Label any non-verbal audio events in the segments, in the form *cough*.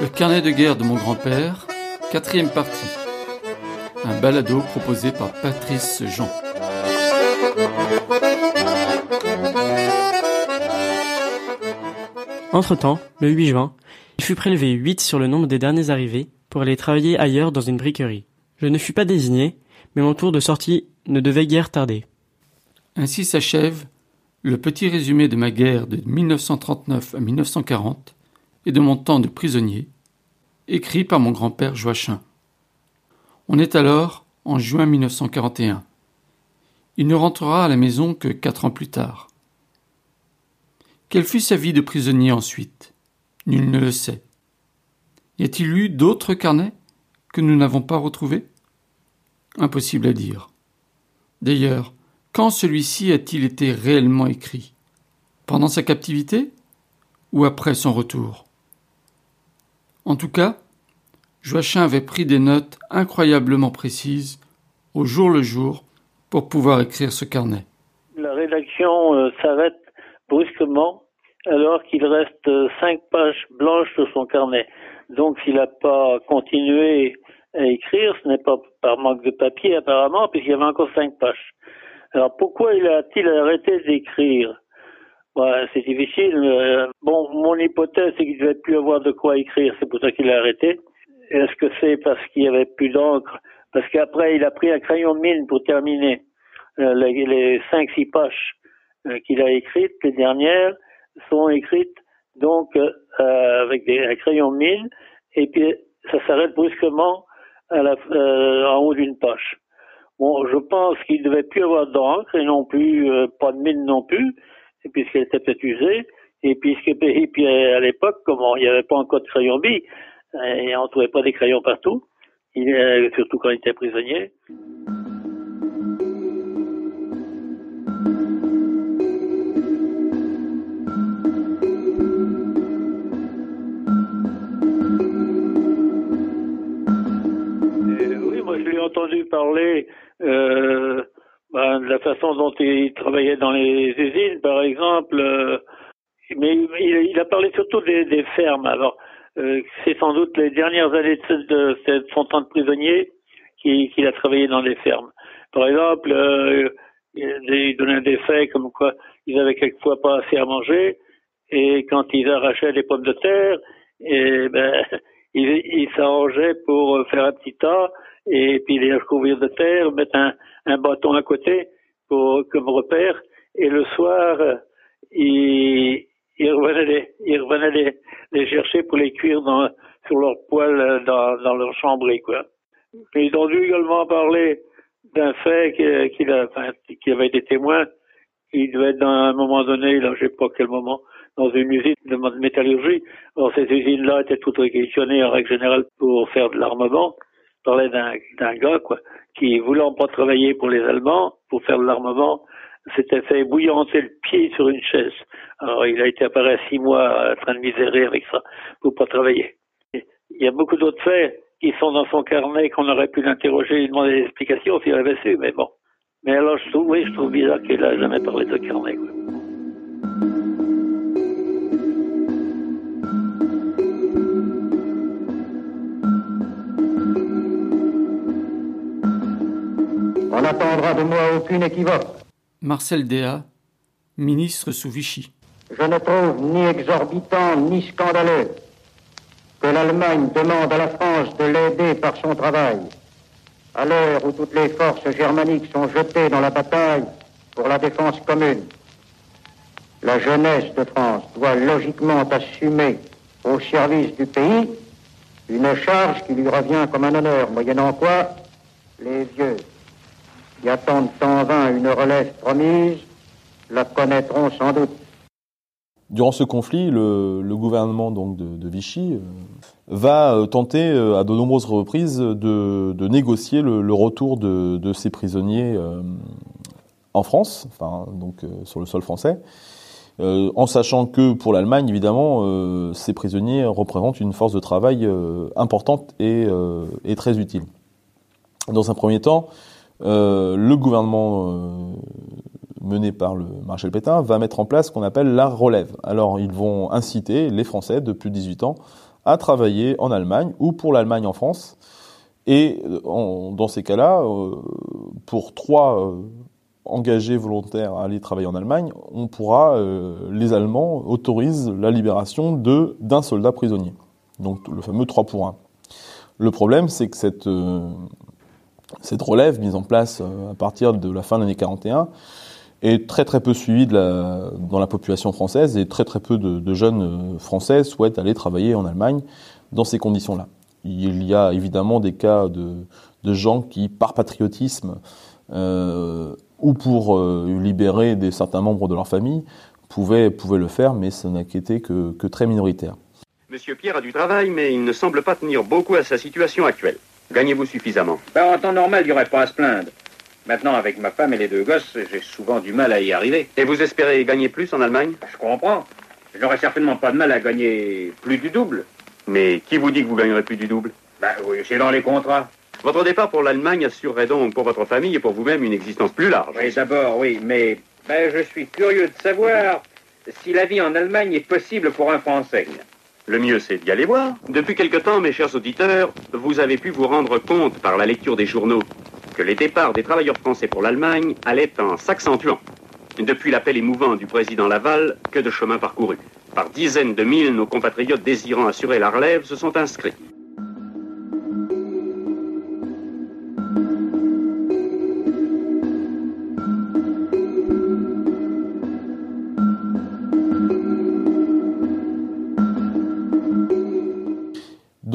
Le carnet de guerre de mon grand-père, quatrième partie. Un balado proposé par Patrice Jean. Entre-temps, le 8 juin, il fut prélevé 8 sur le nombre des derniers arrivés pour aller travailler ailleurs dans une briquerie. Je ne fus pas désigné, mais mon tour de sortie ne devait guère tarder. Ainsi s'achève le petit résumé de ma guerre de 1939 à 1940 et de mon temps de prisonnier, écrit par mon grand-père Joachim. On est alors en juin 1941. Il ne rentrera à la maison que quatre ans plus tard. Quelle fut sa vie de prisonnier ensuite? Nul ne le sait. Y a-t-il eu d'autres carnets que nous n'avons pas retrouvés? Impossible à dire. D'ailleurs, quand celui-ci a-t-il été réellement écrit? Pendant sa captivité ou après son retour? En tout cas, Joachim avait pris des notes incroyablement précises, au jour le jour, pour pouvoir écrire ce carnet. La rédaction euh, s'arrête brusquement alors qu'il reste euh, cinq pages blanches sur son carnet. Donc s'il n'a pas continué à écrire, ce n'est pas par manque de papier apparemment, puisqu'il y avait encore cinq pages. Alors pourquoi il a-t-il arrêté d'écrire? C'est difficile. Euh, bon, mon hypothèse, c'est qu'il ne devait plus avoir de quoi écrire, c'est pour ça qu'il a arrêté. Est-ce que c'est parce qu'il n'y avait plus d'encre? Parce qu'après, il a pris un crayon mine pour terminer euh, les, cinq, six pages euh, qu'il a écrites, les dernières, sont écrites donc euh, avec des un crayon mine, et puis ça s'arrête brusquement à la, euh, en haut d'une page. Bon, je pense qu'il ne devait plus avoir d'encre et non plus euh, pas de mine non plus, puisqu'elle était peut-être usée. Et puisque et puis à l'époque, comment il n'y avait pas encore de crayon bille, et on ne trouvait pas des crayons partout, il, surtout quand il était prisonnier. entendu parler euh, ben, de la façon dont il travaillait dans les usines, par exemple. Euh, mais il, a parlé surtout des, fermes. Alors, euh, c'est sans doute les dernières années de, son temps de prisonnier qu'il a travaillé dans les fermes. Par exemple, il donnait des faits comme quoi ils avaient quelquefois pas assez à manger et quand ils arrachaient des pommes de terre, et ben, *laughs* ils il s'arrangeaient pour faire un petit tas et puis les recouvrir de terre, mettre un, un bâton à côté pour, comme repère, et le soir, ils, ils revenaient, les, ils revenaient les, les, chercher pour les cuire dans, sur leur poêle dans, dans leur chambre, quoi. Ils ont dû également parler d'un fait qu'il a, enfin, qui avait été témoin. Il devait être dans un moment donné, là, je sais pas quel moment, dans une usine de métallurgie. Or, ces usines-là étaient toutes réquisitionnées en règle générale pour faire de l'armement parlais d'un gars quoi, qui voulant pas travailler pour les Allemands, pour faire de l'armement, s'était fait bouillanter le pied sur une chaise. Alors il a été apparu six mois en train de misérer avec ça pour pas travailler. Il y a beaucoup d'autres faits qui sont dans son carnet qu'on aurait pu l'interroger et demander des explications s'il avait su, mais bon. Mais alors je trouve, oui, je trouve bizarre qu'il a jamais parlé de carnet. N'attendra de moi aucune équivoque. Marcel Déa, ministre sous Vichy. Je ne trouve ni exorbitant ni scandaleux que l'Allemagne demande à la France de l'aider par son travail, à l'heure où toutes les forces germaniques sont jetées dans la bataille pour la défense commune. La jeunesse de France doit logiquement assumer au service du pays une charge qui lui revient comme un honneur, moyennant quoi les vieux qui attendent en vain une relève promise, la connaîtront sans doute. Durant ce conflit, le, gouvernement donc de, Vichy euh, va euh, tenter euh, à de nombreuses reprises de, négocier le, retour de, de, ces prisonniers en France, enfin donc sur le sol français, en sachant que pour l'Allemagne, évidemment, ces prisonniers représentent une force de travail importante et, très utile. Dans un premier temps, le gouvernement euh, menée par le maréchal Pétain, va mettre en place ce qu'on appelle la relève. Alors ils vont inciter les Français de plus de 18 ans à travailler en Allemagne ou pour l'Allemagne en France. Et dans ces cas-là, pour trois engagés volontaires à aller travailler en Allemagne, on pourra, les Allemands autorisent la libération de d'un soldat prisonnier. Donc le fameux 3 pour 1. Le problème, c'est que cette, euh, cette relève mise en place euh, à partir de la fin de l'année 41 est très très peu suivie dans la population française et très très peu de, jeunes euh, français souhaitent aller travailler en Allemagne dans ces conditions-là. Il y a évidemment des cas de, de gens qui, par patriotisme euh, ou pour libérer des certains membres de leur famille, pouvaient, pouvaient le faire, mais ce n'a été que très minoritaire. Monsieur Pierre a du travail, mais il ne semble pas tenir beaucoup à sa situation actuelle. Gagnez-vous suffisamment ben, En temps normal, il n'y aurait pas à se plaindre. Maintenant, avec ma femme et les deux gosses, j'ai souvent du mal à y arriver. Et vous espérez gagner plus en Allemagne? Ben, Je comprends. Je n'aurais certainement pas de mal à gagner plus du double. Mais qui vous dit que vous gagnerez plus du double? Ben oui, c'est dans les contrats. Votre départ pour l'Allemagne assurerait donc pour votre famille et pour vous-même une existence plus large. Oui, d'abord, oui, mais ben, je suis curieux de savoir si la vie en Allemagne est possible pour un Français. Le mieux, c'est d'y aller voir. Depuis quelque temps, mes chers auditeurs, vous avez pu vous rendre compte par la lecture des journaux que les départs des travailleurs français pour l'Allemagne allaient en s'accentuant. Depuis l'appel émouvant du président Laval, que de chemin parcouru. Par dizaines de mille, nos compatriotes désirant assurer la relève se sont inscrits.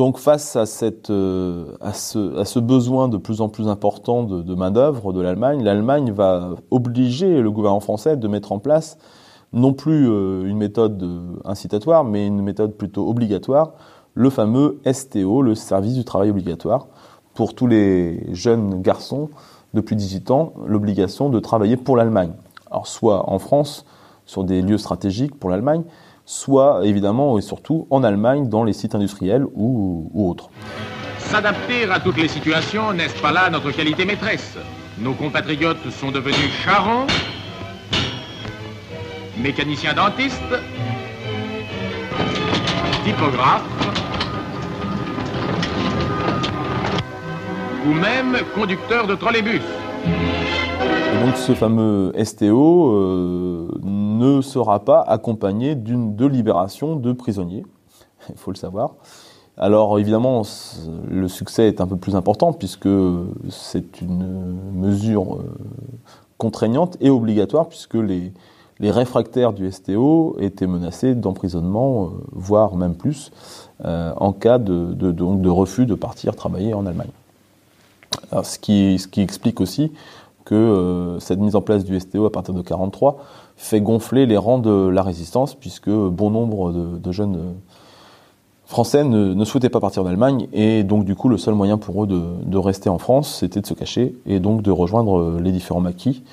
Donc face euh, à, ce, besoin de plus en plus important de, main-d'œuvre de l'Allemagne, l'Allemagne va obliger le gouvernement français de mettre en place non plus euh, une méthode incitatoire, mais une méthode plutôt obligatoire, le fameux STO, le service du travail obligatoire, pour tous les jeunes garçons de plus de 18 ans, l'obligation de travailler pour l'Allemagne. Alors soit en France, sur des lieux stratégiques pour l'Allemagne, soit évidemment et surtout en Allemagne dans les sites industriels ou, autres. S'adapter à toutes les situations, n'est-ce pas là notre qualité maîtresse? Nos compatriotes sont devenus charrons, mécaniciens dentistes, typographes, ou même conducteurs de trolleybus. Donc ce fameux STO euh, ne sera pas accompagné d'une de libération de prisonniers, il faut le savoir. Alors évidemment, le succès est un peu plus important puisque c'est une mesure euh, contraignante et obligatoire puisque les, réfractaires du STO étaient menacés d'emprisonnement, euh, voire même plus, en cas de, refus de partir travailler en Allemagne. Ce qui explique aussi que euh, cette mise en place du STO à partir de 43 fait gonfler les rangs de la résistance, puisque bon nombre de, jeunes euh, français ne, souhaitaient pas partir d'Allemagne, et donc du coup le seul moyen pour eux de, rester en France, c'était de se cacher, et donc de rejoindre euh, les différents maquis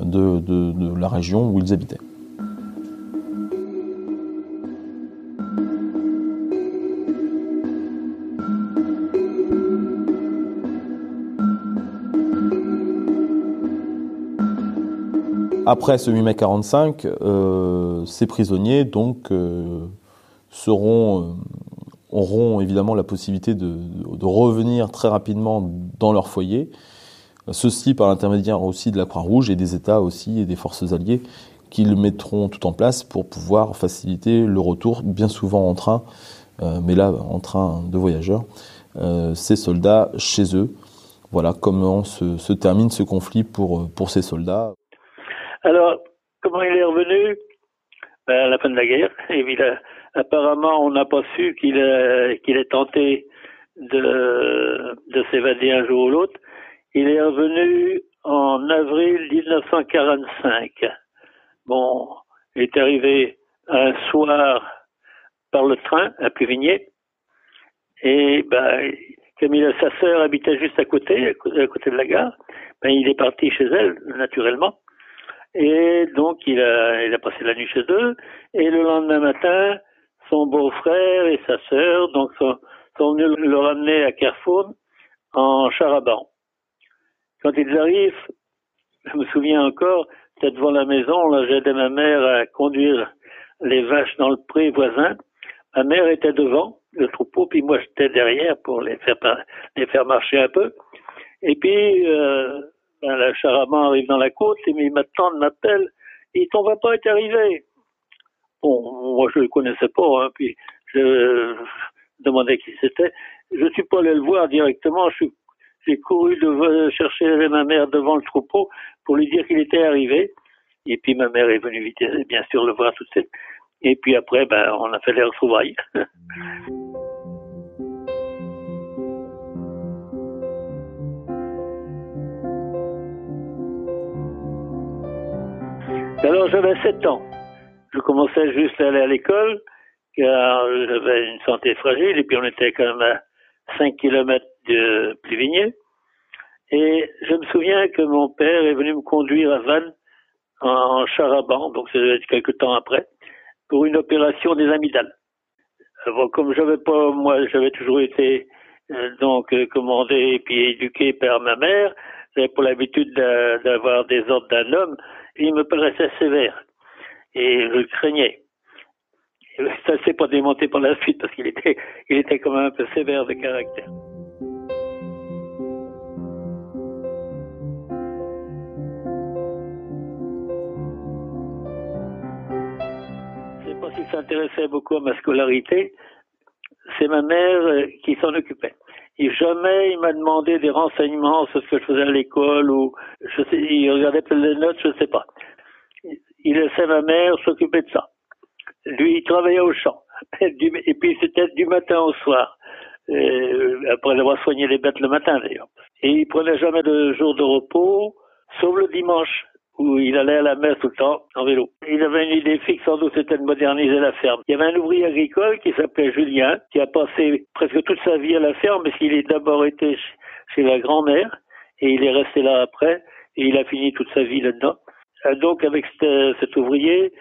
de la région où ils habitaient. Après ce 8 mai 45, euh, ces prisonniers donc euh, seront euh, auront évidemment la possibilité de, revenir très rapidement dans leur foyer. Ceci par l'intermédiaire aussi de la Croix-Rouge et des États aussi et des forces alliées qui le mettront tout en place pour pouvoir faciliter le retour, bien souvent en train, mais là en train de voyageurs, ces soldats chez eux. Voilà comment se, se termine ce conflit pour, pour ces soldats. Alors, comment il est revenu? Ben, À la fin de la guerre. *laughs* Et apparemment, on n'a pas su qu'il qu'il ait tenté de, de s'évader un jour ou l'autre. Il est revenu en avril 1945. Bon, il est arrivé un soir par le train à Puvigné. Et ben, comme il, sa sœur habitait juste à côté, à côté de la gare, ben, il est parti chez elle, naturellement. Et donc, il a, il a passé la nuit chez eux. Et le lendemain matin, son beau-frère et sa sœur donc sont, sont, venus le ramener à Carrefour en charaban. Quand ils arrivent, je me souviens encore, C'était devant la maison, là, j'aidais ma mère à conduire les vaches dans le pré voisin. Ma mère était devant le troupeau, puis moi j'étais derrière pour les faire, les faire marcher un peu. Et puis, euh, ben, le charaban arrive dans la côte, et ma tante m'appelle, et ton papa est arrivé. Bon, moi je le connaissais pas, hein, puis je demandais qui c'était. Je suis pas allé le voir directement, j'ai couru chercher ma mère devant le troupeau pour lui dire qu'il était arrivé. Et puis ma mère est venue vite, bien sûr, le voir tout de suite. Et puis après, ben, on a fait les retrouvailles. *laughs* Alors j'avais 7 ans. Je commençais juste à aller à l'école, car j'avais une santé fragile, et puis on était quand même à 5 km de Pluvigné. Et je me souviens que mon père est venu me conduire à Vannes en charaban, donc c'est quelques temps après, pour une opération des amygdales. Comme j'avais pas, moi, j'avais toujours été euh, donc euh, commandé et puis éduqué par ma mère, j'avais pour l'habitude d'avoir des ordres d'un homme, il me paraissait sévère et je le craignais. ça s'est pas démonté par la suite parce qu'il était, il était quand même un peu sévère de caractère. qui s'intéressait beaucoup à ma scolarité, c'est ma mère euh, qui s'en occupait. Et jamais il m'a demandé des renseignements sur ce que je faisais à l'école ou je sais, il regardait peut-être les notes, je ne sais pas. Il laissait ma mère s'occuper de ça. Lui, il travaillait au champ. *laughs* Et puis c'était du matin au soir. Euh, après avoir soigné les bêtes le matin d'ailleurs. Et il prenait jamais de jour de repos, sauf le dimanche où il allait à la messe tout le temps en vélo. Il avait une idée fixe, sans doute, c'était de moderniser la ferme. Il y avait un ouvrier agricole qui s'appelait Julien, qui a passé presque toute sa vie à la ferme, parce qu'il est d'abord été chez la grand-mère, et il est resté là après, et il a fini toute sa vie là-dedans. Euh, donc, avec cet ouvrier,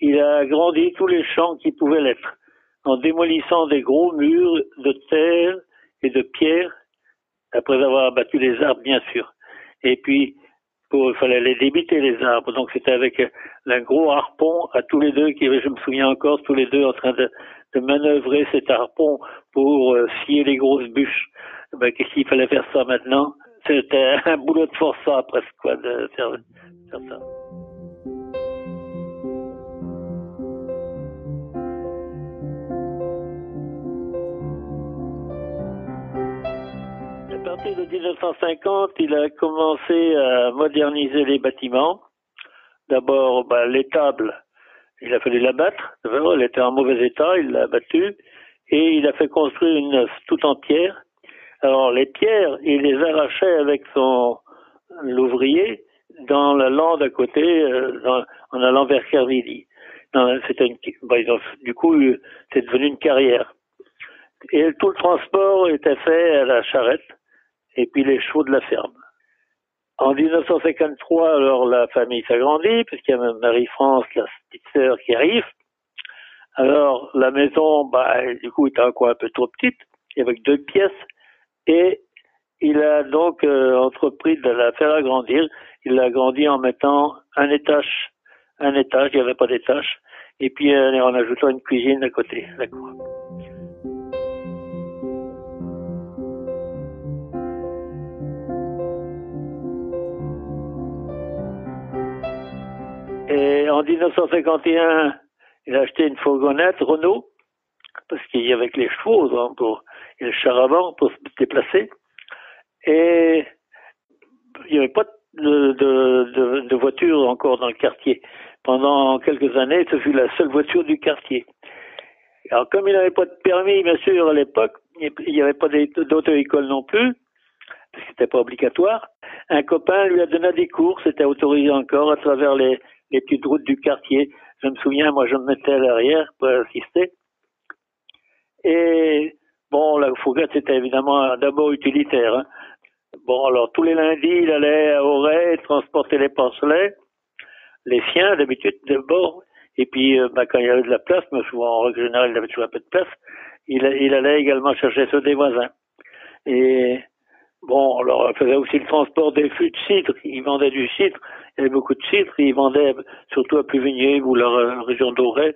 il a agrandi tous les champs qui pouvaient l'être, en démolissant des gros murs de terre et de pierre, après avoir abattu les arbres, bien sûr. Et puis, il fallait les débiter les arbres. Donc c'était avec un gros harpon à tous les deux, qui je me souviens encore, tous les deux en train de, de manœuvrer cet harpon pour euh, scier les grosses bûches. Ben, Qu'est-ce qu'il fallait faire ça maintenant? C'était *laughs* un boulot de forçat presque quoi, de faire, faire ça. Partir de 1950, il a commencé à moderniser les bâtiments. D'abord, bah, l'étable, il a fallu l'abattre. Elle était en mauvais état, il l'a abattu. Et il a fait construire une neuf, tout en pierre. Alors, les pierres, il les arrachait avec son l'ouvrier dans la lande à côté, euh, en allant vers Kervili. Bah, du coup, c'est devenu une carrière. Et tout le transport était fait à la charrette et puis les chevaux de la ferme. En 1953, alors la famille s'agrandit, puisqu'il y a Marie-France, la petite sœur, qui arrive. Alors la maison, bah, du coup, était un peu trop petite, avec deux pièces, et il a donc euh, entrepris de la faire agrandir. Il l'a agrandi en mettant un étage, un étage, il n'y avait pas d'étage, et puis euh, en ajoutant une cuisine à côté, la cour. Et en 1951, il a acheté une fourgonnette Renault, parce qu'il y avait que les chevaux pour, et le char pour se déplacer. Et il n'y avait pas de, voiture encore dans le quartier. Pendant quelques années, ce fut la seule voiture du quartier. Alors comme il n'avait pas de permis, bien sûr, à l'époque, il n'y avait pas d'auto-école non plus, parce que c'était pas obligatoire. Un copain lui a donné des cours, c'était autorisé encore à travers les, les petites routes du quartier. Je me souviens, moi, je me mettais à l'arrière pour assister. Et bon, la fourgette, c'était évidemment d'abord utilitaire. Hein. Bon, alors tous les lundis, il allait à Auray transporter les porcelets, les siens d'habitude d'abord. Et puis, euh, bah, quand il y avait de la place, mais souvent en règle générale, il avait toujours un peu de place, il, il allait également chercher ceux des voisins. Et bon, alors, il faisait aussi le transport des fûts de cidre. Il vendait du cidre il y avait beaucoup de chiffres, ils vendaient surtout à Pluvigné ou leur euh, région d'Auray.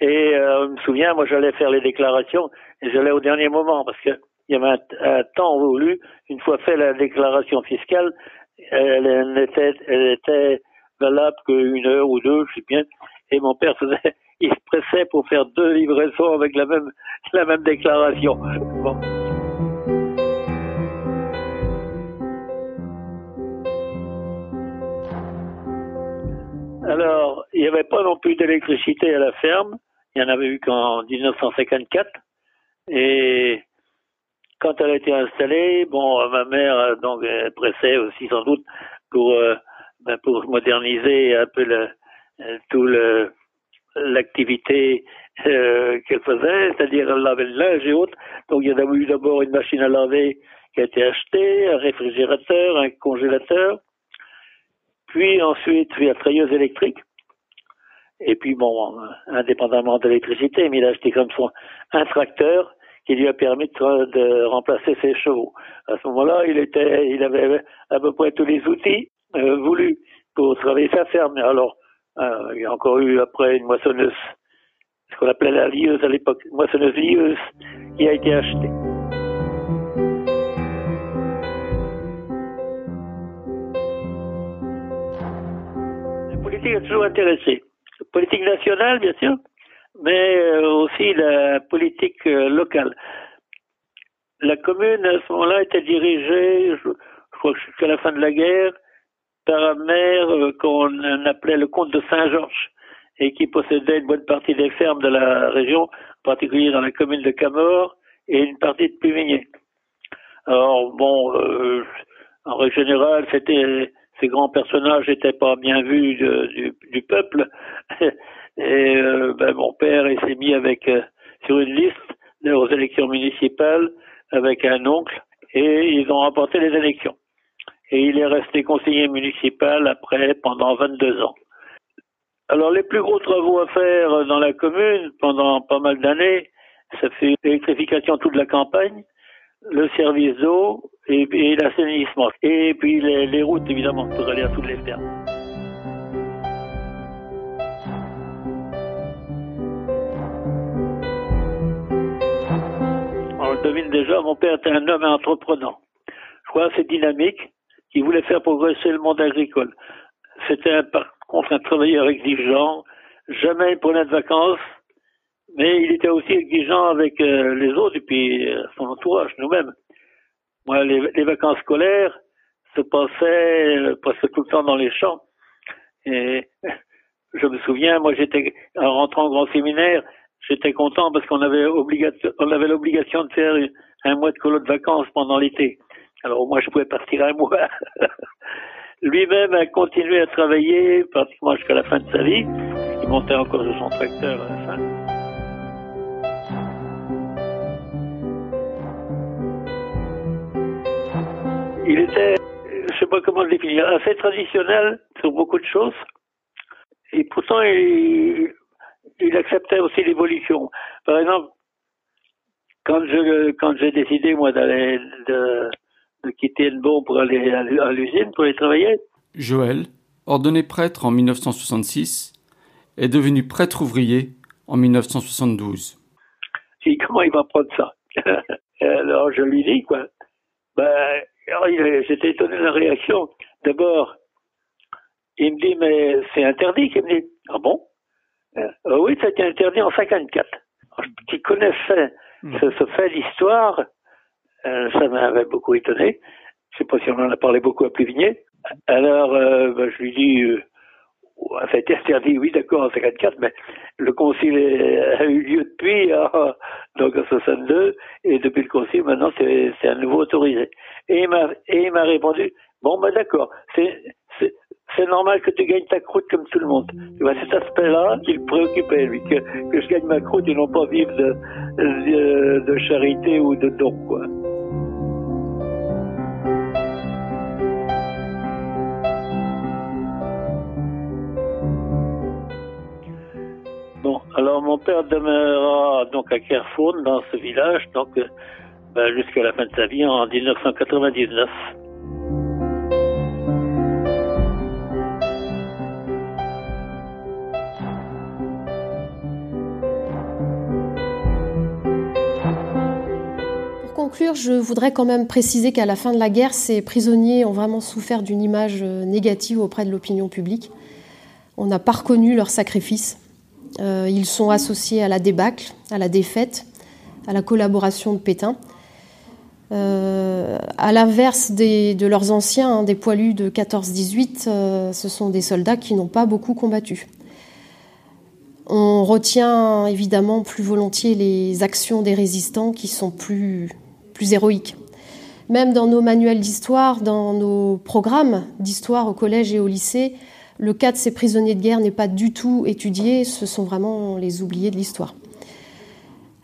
Et euh, je me souviens, moi j'allais faire les déclarations et j'allais au dernier moment parce que il y avait un, temps voulu, une fois fait la déclaration fiscale, elle n'était elle était valable qu'une heure ou deux, je sais bien. Et mon père faisait, *laughs* il se pressait pour faire deux livraisons avec la même la même déclaration. Bon. Alors, il n'y avait pas non plus d'électricité à la ferme. Il n'y en avait eu qu'en 1954. Et quand elle a été installée, bon, ma mère donc pressait aussi sans doute pour euh, ben, pour moderniser un peu le, tout le l'activité euh, qu'elle faisait, c'est-à-dire elle lavait le linge et autres. Donc il y a eu d'abord une machine à laver qui a été achetée, un réfrigérateur, un congélateur, puis ensuite, la treilleuse électrique. Et puis, bon, indépendamment de l'électricité, mais il a acheté comme son un tracteur qui lui a permis de, remplacer ses chevaux. À ce moment-là, il était, il avait à peu près tous les outils euh, voulus pour travailler sa ferme. Alors, euh, il y a encore eu après une moissonneuse, ce qu'on appelait la lieuse à l'époque, moissonneuse lieuse qui a été achetée. Politique a toujours intéressé. Politique nationale, bien sûr, mais euh, aussi la politique euh, locale. La commune, à ce moment-là, était dirigée, je, crois jusqu'à la fin de la guerre, par un maire euh, qu'on appelait le comte de Saint-Georges et qui possédait une bonne partie des fermes de la région, en particulier dans la commune de Camor et une partie de Puvigné. Alors, bon, en règle générale, c'était ces grands personnages n'étaient pas bien vus du, du, peuple. *laughs* Et euh, ben, mon père s'est mis avec euh, sur une liste aux élections municipales avec un oncle et ils ont remporté les élections. Et il est resté conseiller municipal après pendant 22 ans. Alors les plus gros travaux à faire dans la commune pendant pas mal d'années, ça fait l'électrification toute la campagne, le service d'eau et, l'assainissement. Et puis les, routes, évidemment, pour aller à toutes les fermes. On le devine déjà, mon père était un homme entreprenant. Je crois assez dynamique, qui voulait faire progresser le monde agricole. C'était par contre un travailleur exigeant, jamais pour de vacances, mais il était aussi exigeant avec euh, les autres et puis euh, son entourage, nous-mêmes. Moi, les, vacances scolaires se passaient euh, presque tout le temps dans les champs. Et *laughs* je me souviens, moi, j'étais en rentrant au grand séminaire, j'étais content parce qu'on avait on avait l'obligation de faire un mois de colo de vacances pendant l'été. Alors moi, je pouvais partir un mois. *laughs* Lui-même a continué à travailler pratiquement jusqu'à la fin de sa vie. Il montait encore sur son tracteur à la fin. Il était, je sais pas comment le définir, assez traditionnel sur beaucoup de choses. Et pourtant, il, acceptait aussi l'évolution. Par exemple, quand je quand j'ai décidé moi d'aller de, de quitter bon pour aller à l'usine pour y travailler. Joël, ordonné prêtre en 1966, est devenu prêtre ouvrier en 1972. Et comment il va prendre ça? *laughs* Alors je lui dis quoi. Ben, j'étais étonné de la réaction. D'abord, il me dit, mais c'est interdit. Il me dit, ah bon? Euh, Oui, c'était interdit en 54. qui connaissait hmm. ce, fait d'histoire, euh, ça m'avait beaucoup étonné. Je sais pas si on en a parlé beaucoup à Pluvigné. Alors, euh, ben, je lui dis, ça a été interdit, oui, d'accord, en 54, mais le concile a eu lieu depuis, hein, *laughs* donc en 62, et depuis le concile, maintenant, c'est à nouveau autorisé. Et il m'a, répondu, bon, ben d'accord, c'est, c'est, normal que tu gagnes ta croûte comme tout le monde. C'est cet aspect-là qui le préoccupait, lui, que, que je gagne ma croûte et non pas vivre de, de, de charité ou de don, quoi. Alors mon père demeura donc à Kerfourne, dans ce village, euh, ben, jusqu'à la fin de sa vie en 1999. conclure, je voudrais quand même préciser qu'à la fin de la guerre, ces prisonniers ont vraiment souffert d'une image euh, négative auprès de l'opinion publique. On n'a pas reconnu leur sacrifice. Euh, ils sont associés à la débâcle, à la défaite, à la collaboration de Pétain. Euh, à l'inverse de leurs anciens, hein, des poilus de 14-18, euh, ce sont des soldats qui n'ont pas beaucoup combattu. On retient évidemment plus volontiers les actions des résistants qui sont plus, plus héroïques. Même dans nos manuels d'histoire, dans nos programmes d'histoire au collège et au lycée, le cas de ces prisonniers de guerre n'est pas du tout étudié, ce sont vraiment les oubliés de l'histoire.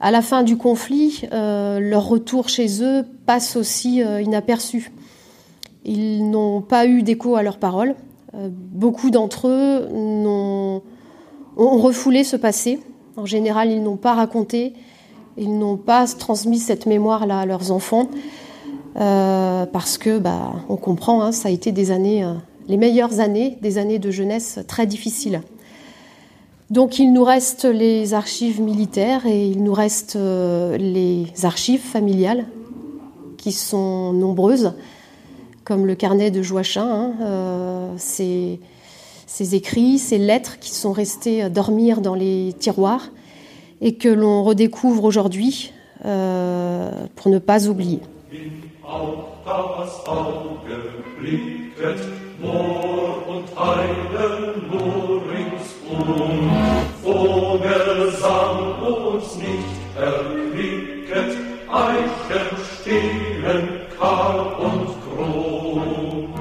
À la fin du conflit, euh, leur retour chez eux passe aussi euh, inaperçu. Ils n'ont pas eu d'écho à leurs paroles. Euh, beaucoup d'entre eux ont, refoulé ce passé. En général, ils n'ont pas raconté, ils n'ont pas transmis cette mémoire-là à leurs enfants, parce que, bah, on comprend, hein, ça a été des années, les meilleures années, des années de jeunesse très difficiles. Donc il nous reste les archives militaires et il nous reste euh, les archives familiales qui sont nombreuses, comme le carnet de Joachim, hein, euh, ces, écrits, ces lettres qui sont restées dormir dans les tiroirs et que l'on redécouvre aujourd'hui euh, pour ne pas oublier. Liebet Moor und Heide nur ringsum. Vogelsang uns nicht erquicket, Eichen stehen kahl und krumm.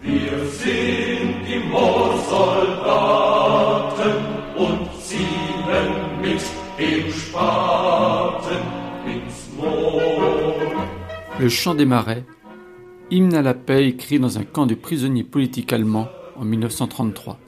Wir sind die Moorsoldaten und ziehen mit dem Spaten ins Moor. Le chant des marais hymne à la paix écrit dans un camp de prisonniers politiques allemands en 1933.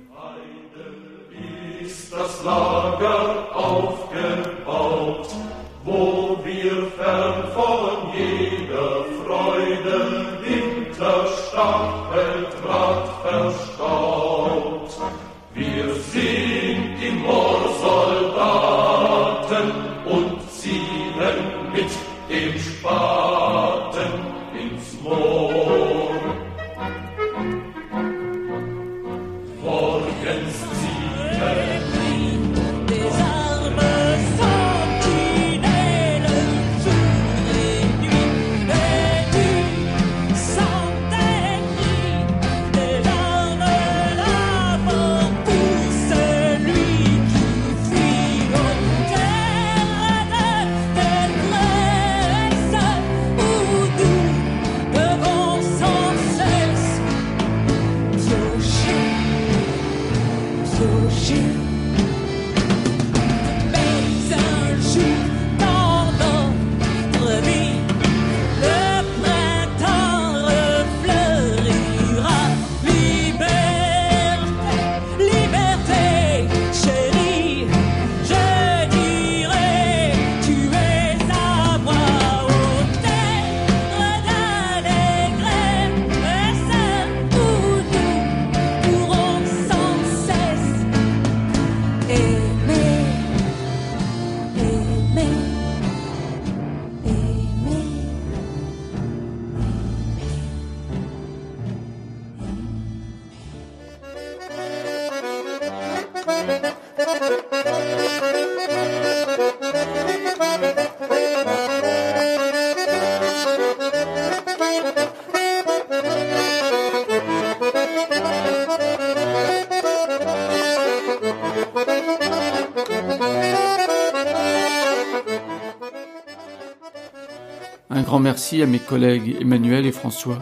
Grand merci à mes collègues Emmanuel et François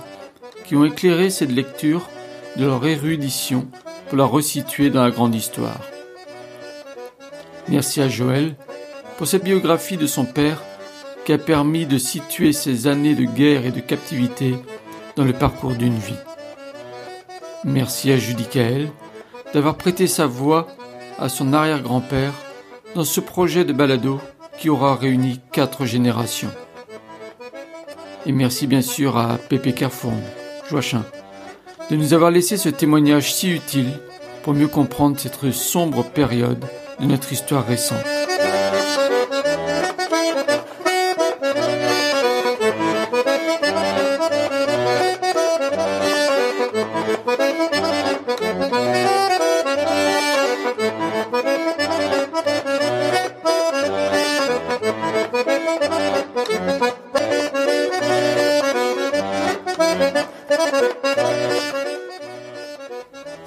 qui ont éclairé cette lecture de leur érudition pour la resituer dans la grande histoire. Merci à Joël pour cette biographie de son père qui a permis de situer ces années de guerre et de captivité dans le parcours d'une vie. Merci à Judicaël d'avoir prêté sa voix à son arrière-grand-père dans ce projet de balado qui aura réuni quatre générations. Et merci bien sûr à Pépé Carfon, Joachim, de nous avoir laissé ce témoignage si utile pour mieux comprendre cette sombre période de notre histoire récente.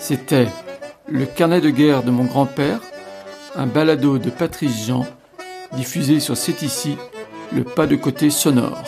C'était Le carnet de guerre de mon grand-père, un balado de Patrice Jean, diffusé sur C'est ici, le pas de côté sonore.